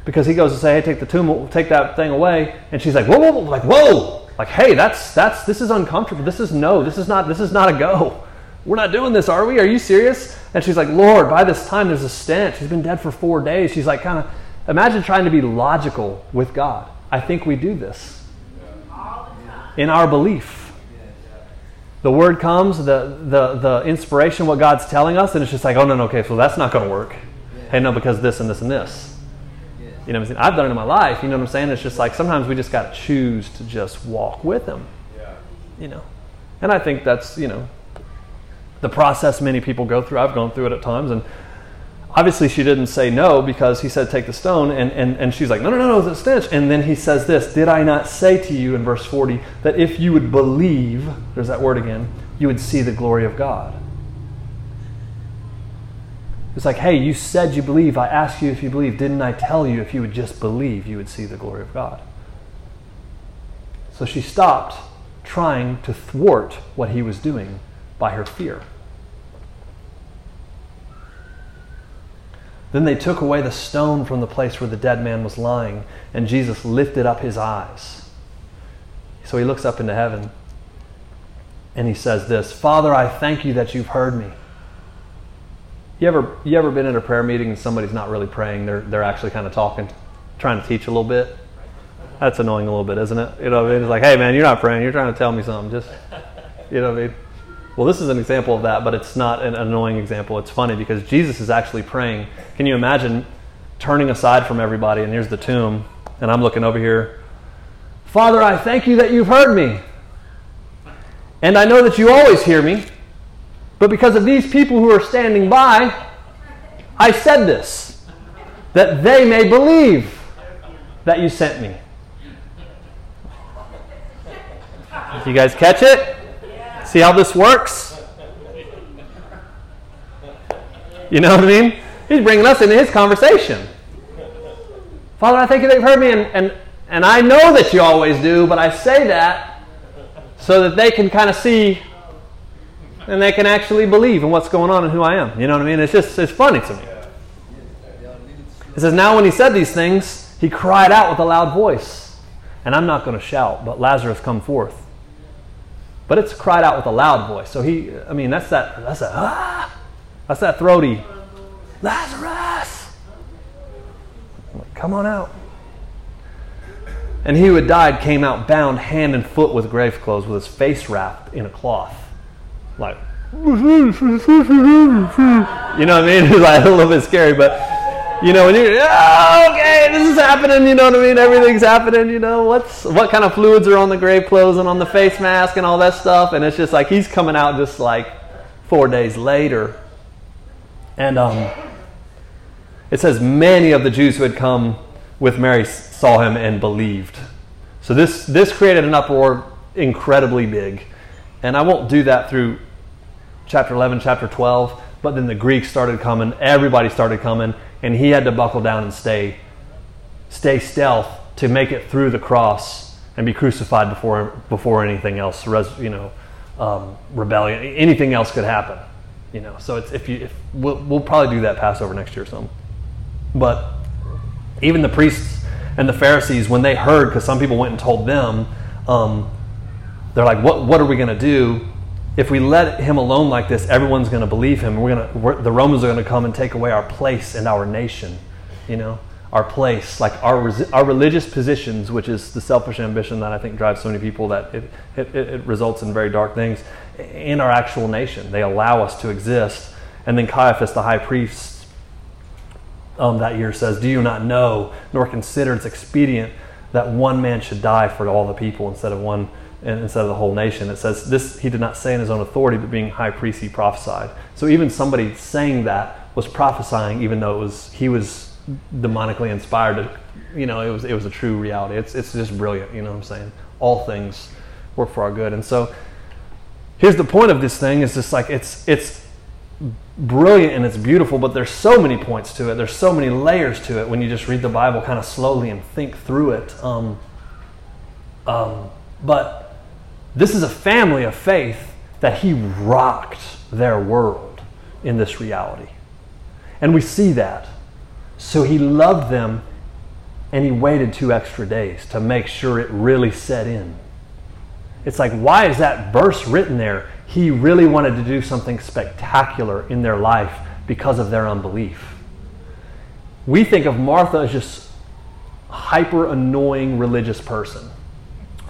Because he goes to say, hey, take the tomb, take that thing away. And she's like, whoa, whoa, whoa, like, whoa. Like, hey, that's, that's, this is uncomfortable. This is no, this is not, this is not a go. We're not doing this, are we? Are you serious? And she's like, Lord, by this time there's a stench. She's been dead for four days. She's like, kind of, imagine trying to be logical with God. I think we do this in our belief. The word comes, the, the, the inspiration, what God's telling us, and it's just like, oh, no, no, okay, so that's not going to work. Hey, no, because this and this and this. You know what I'm saying? I've done it in my life. You know what I'm saying? It's just like sometimes we just got to choose to just walk with Him. You know? And I think that's, you know, the process many people go through. I've gone through it at times. And obviously she didn't say no because he said take the stone and, and, and she's like no no no no the stench. And then he says this did i not say to you in verse 40 that if you would believe there's that word again you would see the glory of god? It's like hey you said you believe. I asked you if you believe didn't i tell you if you would just believe you would see the glory of god? So she stopped trying to thwart what he was doing by her fear Then they took away the stone from the place where the dead man was lying, and Jesus lifted up his eyes. So he looks up into heaven and he says this Father, I thank you that you've heard me. You ever, you ever been in a prayer meeting and somebody's not really praying? They're, they're actually kind of talking, trying to teach a little bit? That's annoying a little bit, isn't it? You know, it's like, hey man, you're not praying. You're trying to tell me something. Just, you know what I mean? Well, this is an example of that, but it's not an annoying example. It's funny because Jesus is actually praying. Can you imagine turning aside from everybody and here's the tomb, and I'm looking over here? Father, I thank you that you've heard me. And I know that you always hear me. But because of these people who are standing by, I said this, that they may believe that you sent me. You guys catch it? See how this works? You know what I mean? He's bringing us into his conversation. Father, I thank you that you've heard me, and, and, and I know that you always do, but I say that so that they can kind of see and they can actually believe in what's going on and who I am. You know what I mean? It's just, it's funny to me. It says, Now when he said these things, he cried out with a loud voice. And I'm not going to shout, but Lazarus come forth. But it's cried out with a loud voice. So he, I mean, that's that, that's that, ah, that's that throaty, Lazarus, come on out. And he who had died came out bound hand and foot with grave clothes, with his face wrapped in a cloth. Like, <laughs> you know what I mean? <laughs> Like a little bit scary, but you know, when you're, oh, okay, this is happening, you know what I mean? Everything's happening, you know, what's, what kind of fluids are on the grave clothes and on the face mask and all that stuff. And it's just like, he's coming out just like four days later. And um, it says, many of the Jews who had come with Mary saw him and believed. So this, this created an uproar incredibly big. And I won't do that through chapter 11, chapter 12, but then the Greeks started coming, everybody started coming, and he had to buckle down and stay stay stealth to make it through the cross and be crucified before before anything else you know um, rebellion anything else could happen you know. So it's if you if we'll, we'll probably do that passover next year or something. But even the priests and the pharisees when they heard because some people went and told them um, they're like what what are we going to do if we let him alone like this, everyone's going to believe him. We're going to, we're, the Romans are going to come and take away our place and our nation, you know, our place, like our, our religious positions, which is the selfish ambition that I think drives so many people that it, it, it results in very dark things, in our actual nation. They allow us to exist. And then Caiaphas, the high priest, um, that year says, Do you not know, nor consider it's expedient that one man should die for all the people instead of one instead of the whole nation. It says this he did not say in his own authority, but being high priest, he prophesied. So even somebody saying that was prophesying, even though it was he was demonically inspired. To, you know, it was it was a true reality. It's it's just brilliant. You know what I'm saying? all things work for our good. And so here's the point of this thing is just like it's it's brilliant and it's beautiful, but there's so many points to it. There's so many layers to it when you just read the Bible kind of slowly and think through it. Um, um, but this is a family of faith that he rocked their world in this reality. And we see that. So he loved them and he waited two extra days to make sure it really set in. It's like, why is that verse written there? He really wanted to do something spectacular in their life because of their unbelief. We think of Martha as just a hyper annoying religious person.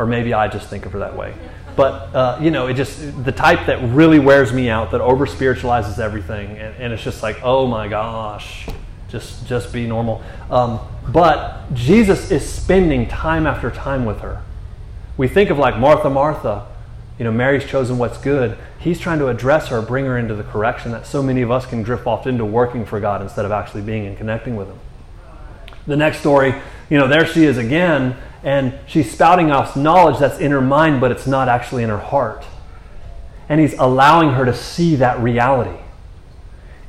Or maybe I just think of her that way. But, uh, you know, it just, the type that really wears me out, that over spiritualizes everything. And, and, it's just like, oh my gosh, just, just be normal. Um, but Jesus is spending time after time with her. We think of like Martha, Martha, you know, Mary's chosen what's good. He's trying to address her, bring her into the correction that so many of us can drift off into working for God instead of actually being and connecting with Him. The next story, you know, there she is again, and she's spouting off knowledge that's in her mind, but it's not actually in her heart. And He's allowing her to see that reality.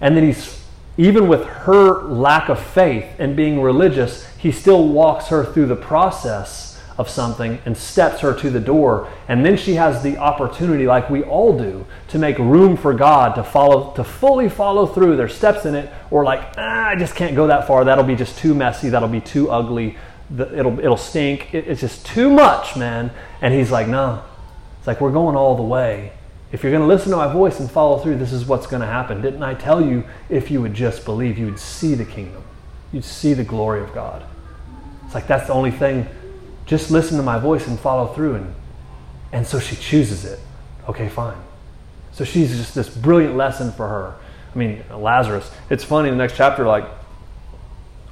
And then He's, even with her lack of faith and being religious, He still walks her through the process of something and steps her to the door and then she has the opportunity like we all do to make room for god to follow to fully follow through their steps in it or like ah, i just can't go that far that'll be just too messy that'll be too ugly it'll, it'll stink it's just too much man and he's like no it's like we're going all the way if you're going to listen to my voice and follow through this is what's going to happen didn't i tell you if you would just believe you would see the kingdom you'd see the glory of god it's like that's the only thing just listen to my voice and follow through. And, and so she chooses it. Okay, fine. So she's just this brilliant lesson for her. I mean, Lazarus. It's funny the next chapter, like, <laughs>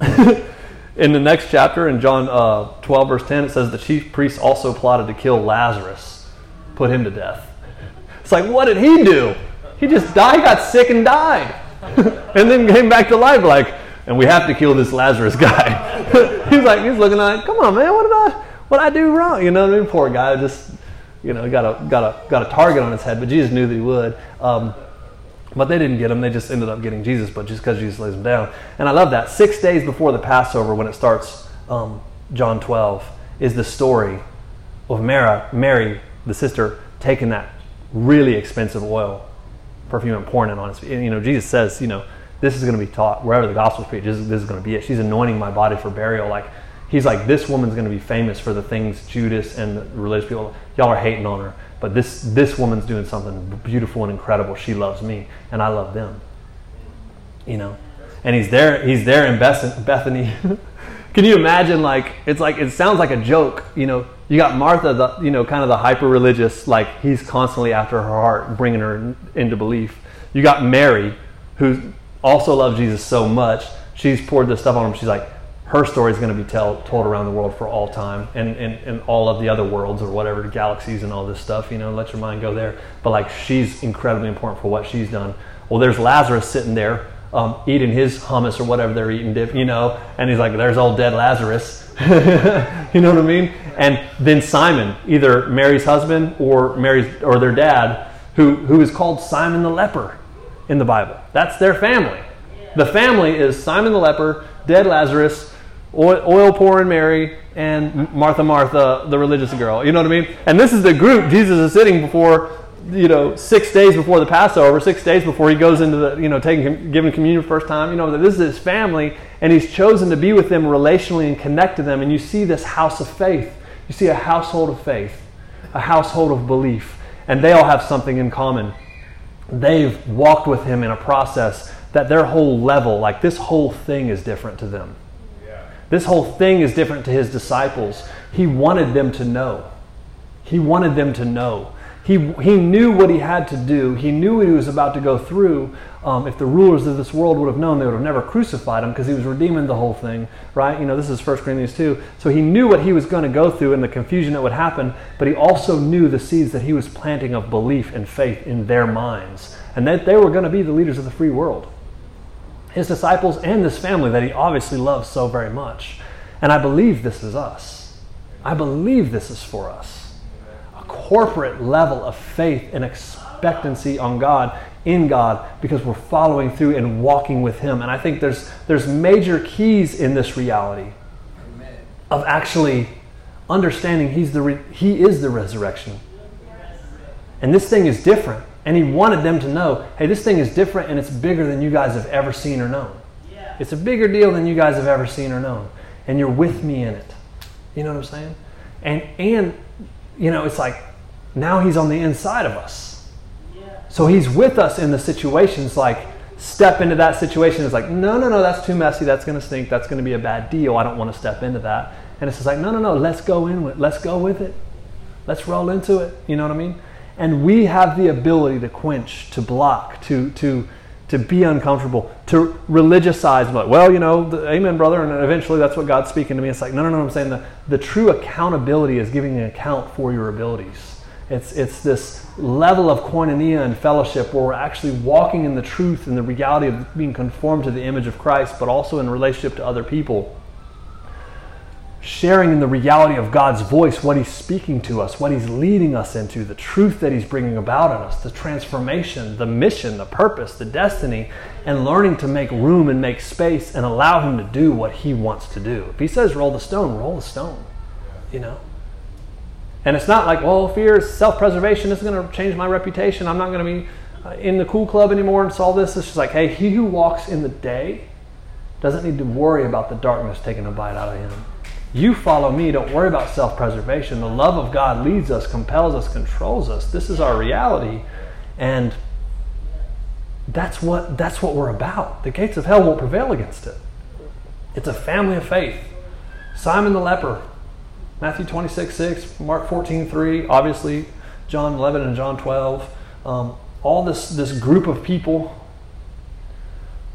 in the next chapter, in John uh, 12, verse 10, it says the chief priests also plotted to kill Lazarus, put him to death. It's like, what did he do? He just died, got sick and died. <laughs> and then came back to life, like, and we have to kill this Lazarus <laughs> guy. <laughs> he's like, he's looking at, come on, man, what did I, what I do wrong? You know what I mean? Poor guy, just, you know, got a got a got a target on his head, but Jesus knew that he would. Um, but they didn't get him; they just ended up getting Jesus. But just because Jesus lays him down, and I love that. Six days before the Passover, when it starts, um, John 12 is the story of Mary, Mary, the sister, taking that really expensive oil, perfume, and pouring it on his feet. And, you know, Jesus says, you know this is going to be taught wherever the gospel is preached. This, this is going to be it. She's anointing my body for burial. Like he's like, this woman's going to be famous for the things Judas and the religious people. Y'all are hating on her, but this this woman's doing something beautiful and incredible. She loves me, and I love them. You know, and he's there. He's there in Bethany. <laughs> Can you imagine? Like it's like it sounds like a joke. You know, you got Martha, the you know kind of the hyper religious. Like he's constantly after her heart, bringing her into belief. You got Mary, who also loves Jesus so much, she's poured this stuff on him. She's like, her story is going to be tell, told around the world for all time and, and, and all of the other worlds or whatever, galaxies and all this stuff, you know, let your mind go there. But like, she's incredibly important for what she's done. Well, there's Lazarus sitting there um, eating his hummus or whatever they're eating, you know, and he's like, there's old dead Lazarus. <laughs> you know what I mean? And then Simon, either Mary's husband or Mary's or their dad, who, who is called Simon the leper in the Bible. That's their family. The family is Simon the leper, dead Lazarus, oil pouring Mary, and Martha, Martha, the religious girl. You know what I mean? And this is the group Jesus is sitting before, you know, six days before the Passover, six days before he goes into the, you know, taking, giving communion first time. You know, this is his family, and he's chosen to be with them relationally and connect to them. And you see this house of faith. You see a household of faith, a household of belief, and they all have something in common they've walked with him in a process that their whole level, like this whole thing is different to them. This whole thing is different to his disciples. He wanted them to know. He wanted them to know. He, he knew what he had to do. He knew what he was about to go through. Um, if the rulers of this world would have known, they would have never crucified him because he was redeeming the whole thing, right? You know, this is 1 Corinthians 2. So he knew what he was going to go through and the confusion that would happen, but he also knew the seeds that he was planting of belief and faith in their minds, and that they were going to be the leaders of the free world. His disciples and this family that he obviously loves so very much. And I believe this is us. I believe this is for us. A corporate level of faith and expectancy on God, in God, because we're following through and walking with Him. And I think there's, there's major keys in this reality of actually understanding he's the re- He is the resurrection. And this thing is different. And He wanted them to know hey, this thing is different and it's bigger than you guys have ever seen or known. It's a bigger deal than you guys have ever seen or known. And you're with me in it. You know what I'm saying? And and you know, it's like now he's on the inside of us. So he's with us in the situations like step into that situation is like, no, no, no, that's too messy, that's gonna stink, that's gonna be a bad deal. I don't want to step into that. And it's just like, no, no, no, let's go in with let's go with it. Let's roll into it. You know what I mean? And we have the ability to quench, to block, to to to be uncomfortable, to religiousize, like, well, you know, the, amen, brother, and eventually that's what God's speaking to me. It's like, no, no, no, I'm saying the, the true accountability is giving an account for your abilities. It's, it's this level of koinonia and fellowship where we're actually walking in the truth and the reality of being conformed to the image of Christ, but also in relationship to other people sharing in the reality of God's voice, what He's speaking to us, what He's leading us into, the truth that He's bringing about in us, the transformation, the mission, the purpose, the destiny, and learning to make room and make space and allow Him to do what He wants to do. If He says roll the stone, roll the stone, you know? And it's not like, well, fear is self preservation, this is going to change my reputation, I'm not going to be uh, in the cool club anymore and solve this. It's just like, hey, he who walks in the day doesn't need to worry about the darkness taking a bite out of him you follow me. Don't worry about self preservation. The love of God leads us, compels us, controls us. This is our reality. And that's what, that's what we're about. The gates of hell won't prevail against it. It's a family of faith. Simon the leper, Matthew 26, 6, Mark 14, 3, obviously John 11 and John 12. Um, all this, this group of people.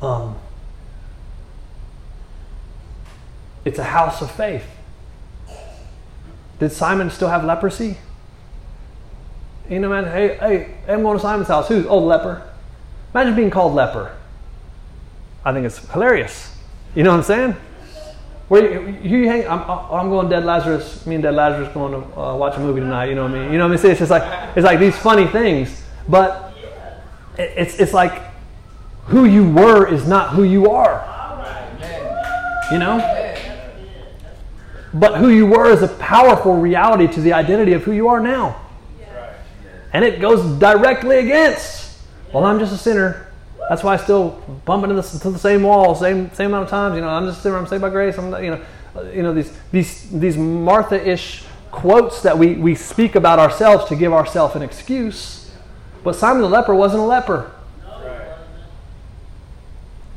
Um, It's a house of faith. Did Simon still have leprosy? You know, man, hey, hey, I'm going to Simon's house. Who's? Oh, leper. Imagine being called leper. I think it's hilarious. You know what I'm saying? Where you, you hang, I'm, I'm going Dead Lazarus. Me and Dead Lazarus going to uh, watch a movie tonight. You know what I mean? You know what I mean? It's just like it's like these funny things, but it's it's like who you were is not who you are. You know? But who you were is a powerful reality to the identity of who you are now. And it goes directly against, well, I'm just a sinner. That's why I still bump into the, the same wall, same same amount of times. You know, I'm just a sinner. I'm saved by grace. I'm, you know, you know these these these Martha-ish quotes that we we speak about ourselves to give ourselves an excuse. But Simon the leper wasn't a leper.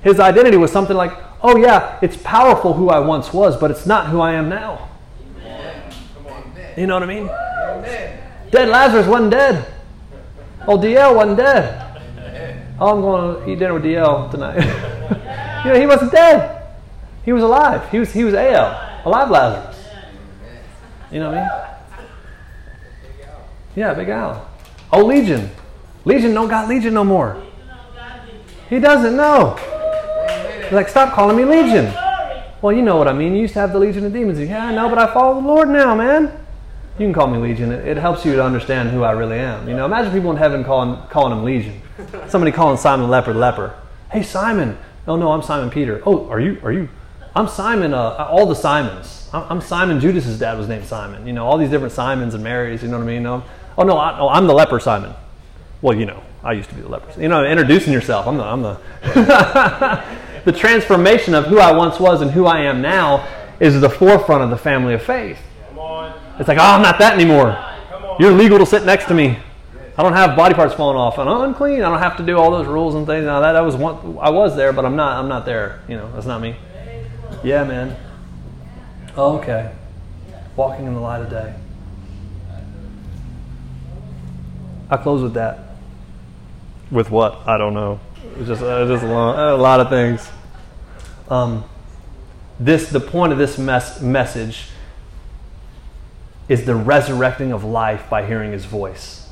His identity was something like, oh, yeah, it's powerful who I once was, but it's not who I am now. You know what I mean? Dead Lazarus wasn't dead. Oh, DL wasn't dead. Oh, I'm going to eat dinner with DL tonight. <laughs> you know, he wasn't dead. He was alive. He was, he was AL, alive Lazarus. You know what I mean? Yeah, Big Al. Oh, Legion. Legion don't got Legion no more. He doesn't know. He's like, stop calling me Legion. Well, you know what I mean. You used to have the Legion of Demons. Yeah, I know, but I follow the Lord now, man. You can call me Legion. It, it helps you to understand who I really am. You know, imagine people in heaven calling calling him Legion. Somebody calling Simon the leper. Hey, Simon. Oh no, I'm Simon Peter. Oh, are you? Are you? I'm Simon. Uh, all the Simons. I'm Simon. Judas's dad was named Simon. You know, all these different Simons and Marys. You know what I mean? No, oh no, I, no, I'm the leper Simon. Well, you know, I used to be the leper. You know, introducing yourself. I'm the. I'm the. <laughs> <laughs> the transformation of who I once was and who I am now is the forefront of the family of faith. It's like, oh, I'm not that anymore. You're legal to sit next to me. I don't have body parts falling off. and I'm unclean. I don't have to do all those rules and things. Now that I was one, I was there, but I'm not. I'm not there. You know, that's not me. Yeah, man. Oh, okay. Walking in the light of day. I close with that. With what? I don't know. Just, uh, just a, long, a, lot of things. Um, this, the point of this mes- message is the resurrecting of life by hearing his voice.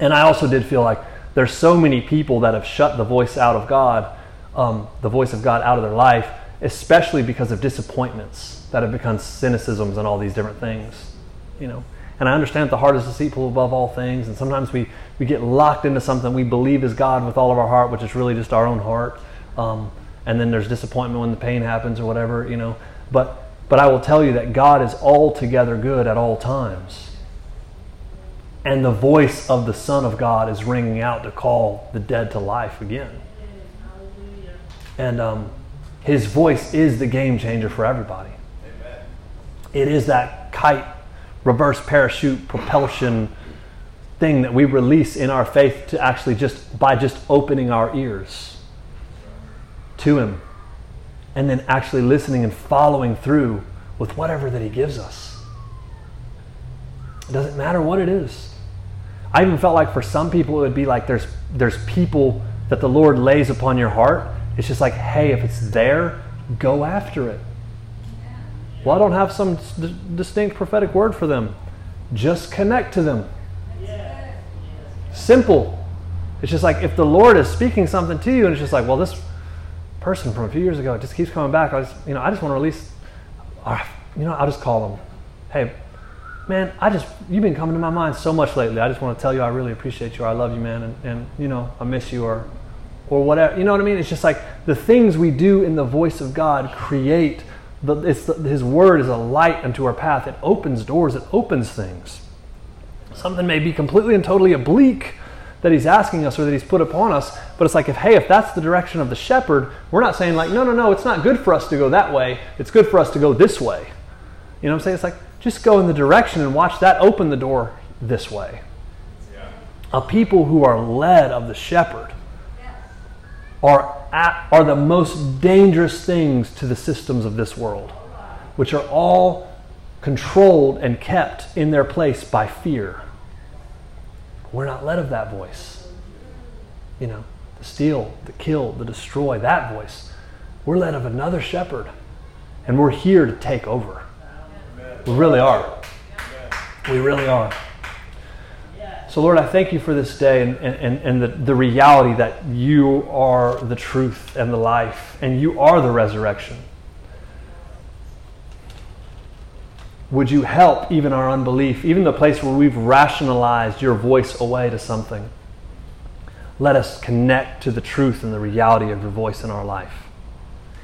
And I also did feel like there's so many people that have shut the voice out of God, um, the voice of God out of their life, especially because of disappointments that have become cynicisms and all these different things. You know, and I understand that the heart is deceitful above all things, and sometimes we, we get locked into something we believe is God with all of our heart, which is really just our own heart. Um, and then there's disappointment when the pain happens or whatever, you know. But but I will tell you that God is altogether good at all times. And the voice of the Son of God is ringing out to call the dead to life again. And um, his voice is the game changer for everybody. Amen. It is that kite, reverse parachute propulsion thing that we release in our faith to actually just by just opening our ears to him and then actually listening and following through with whatever that he gives us. It doesn't matter what it is. I even felt like for some people it would be like there's there's people that the Lord lays upon your heart. It's just like, hey, if it's there, go after it. Well, I don't have some d- distinct prophetic word for them. Just connect to them. Simple. It's just like if the Lord is speaking something to you, and it's just like, well, this person from a few years ago just keeps coming back. I just, you know, I just want to release. You know, I'll just call them. Hey, man, I just you've been coming to my mind so much lately. I just want to tell you I really appreciate you. I love you, man, and, and you know I miss you, or or whatever. You know what I mean? It's just like the things we do in the voice of God create. The, it's His word is a light unto our path. It opens doors. It opens things. Something may be completely and totally oblique that he's asking us or that he's put upon us. But it's like, if, hey, if that's the direction of the shepherd, we're not saying, like, no, no, no, it's not good for us to go that way. It's good for us to go this way. You know what I'm saying? It's like, just go in the direction and watch that open the door this way. Yeah. A people who are led of the shepherd are, at, are the most dangerous things to the systems of this world, which are all controlled and kept in their place by fear. We're not led of that voice. You know, the steal, the kill, the destroy, that voice. We're led of another shepherd. And we're here to take over. We really are. We really are. So, Lord, I thank you for this day and, and, and the, the reality that you are the truth and the life, and you are the resurrection. Would you help even our unbelief, even the place where we've rationalized your voice away to something? Let us connect to the truth and the reality of your voice in our life,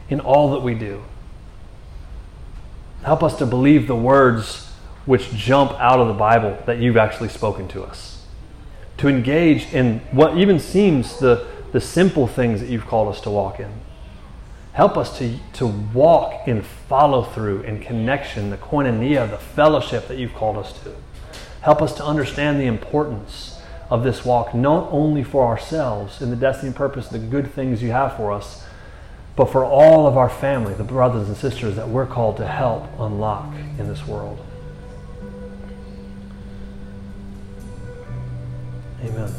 in all that we do. Help us to believe the words which jump out of the Bible that you've actually spoken to us. To engage in what even seems the, the simple things that you've called us to walk in. Help us to, to walk in follow through and connection, the koinonia, the fellowship that you've called us to. Help us to understand the importance of this walk, not only for ourselves in the destiny and purpose, the good things you have for us, but for all of our family, the brothers and sisters that we're called to help unlock in this world. Amen.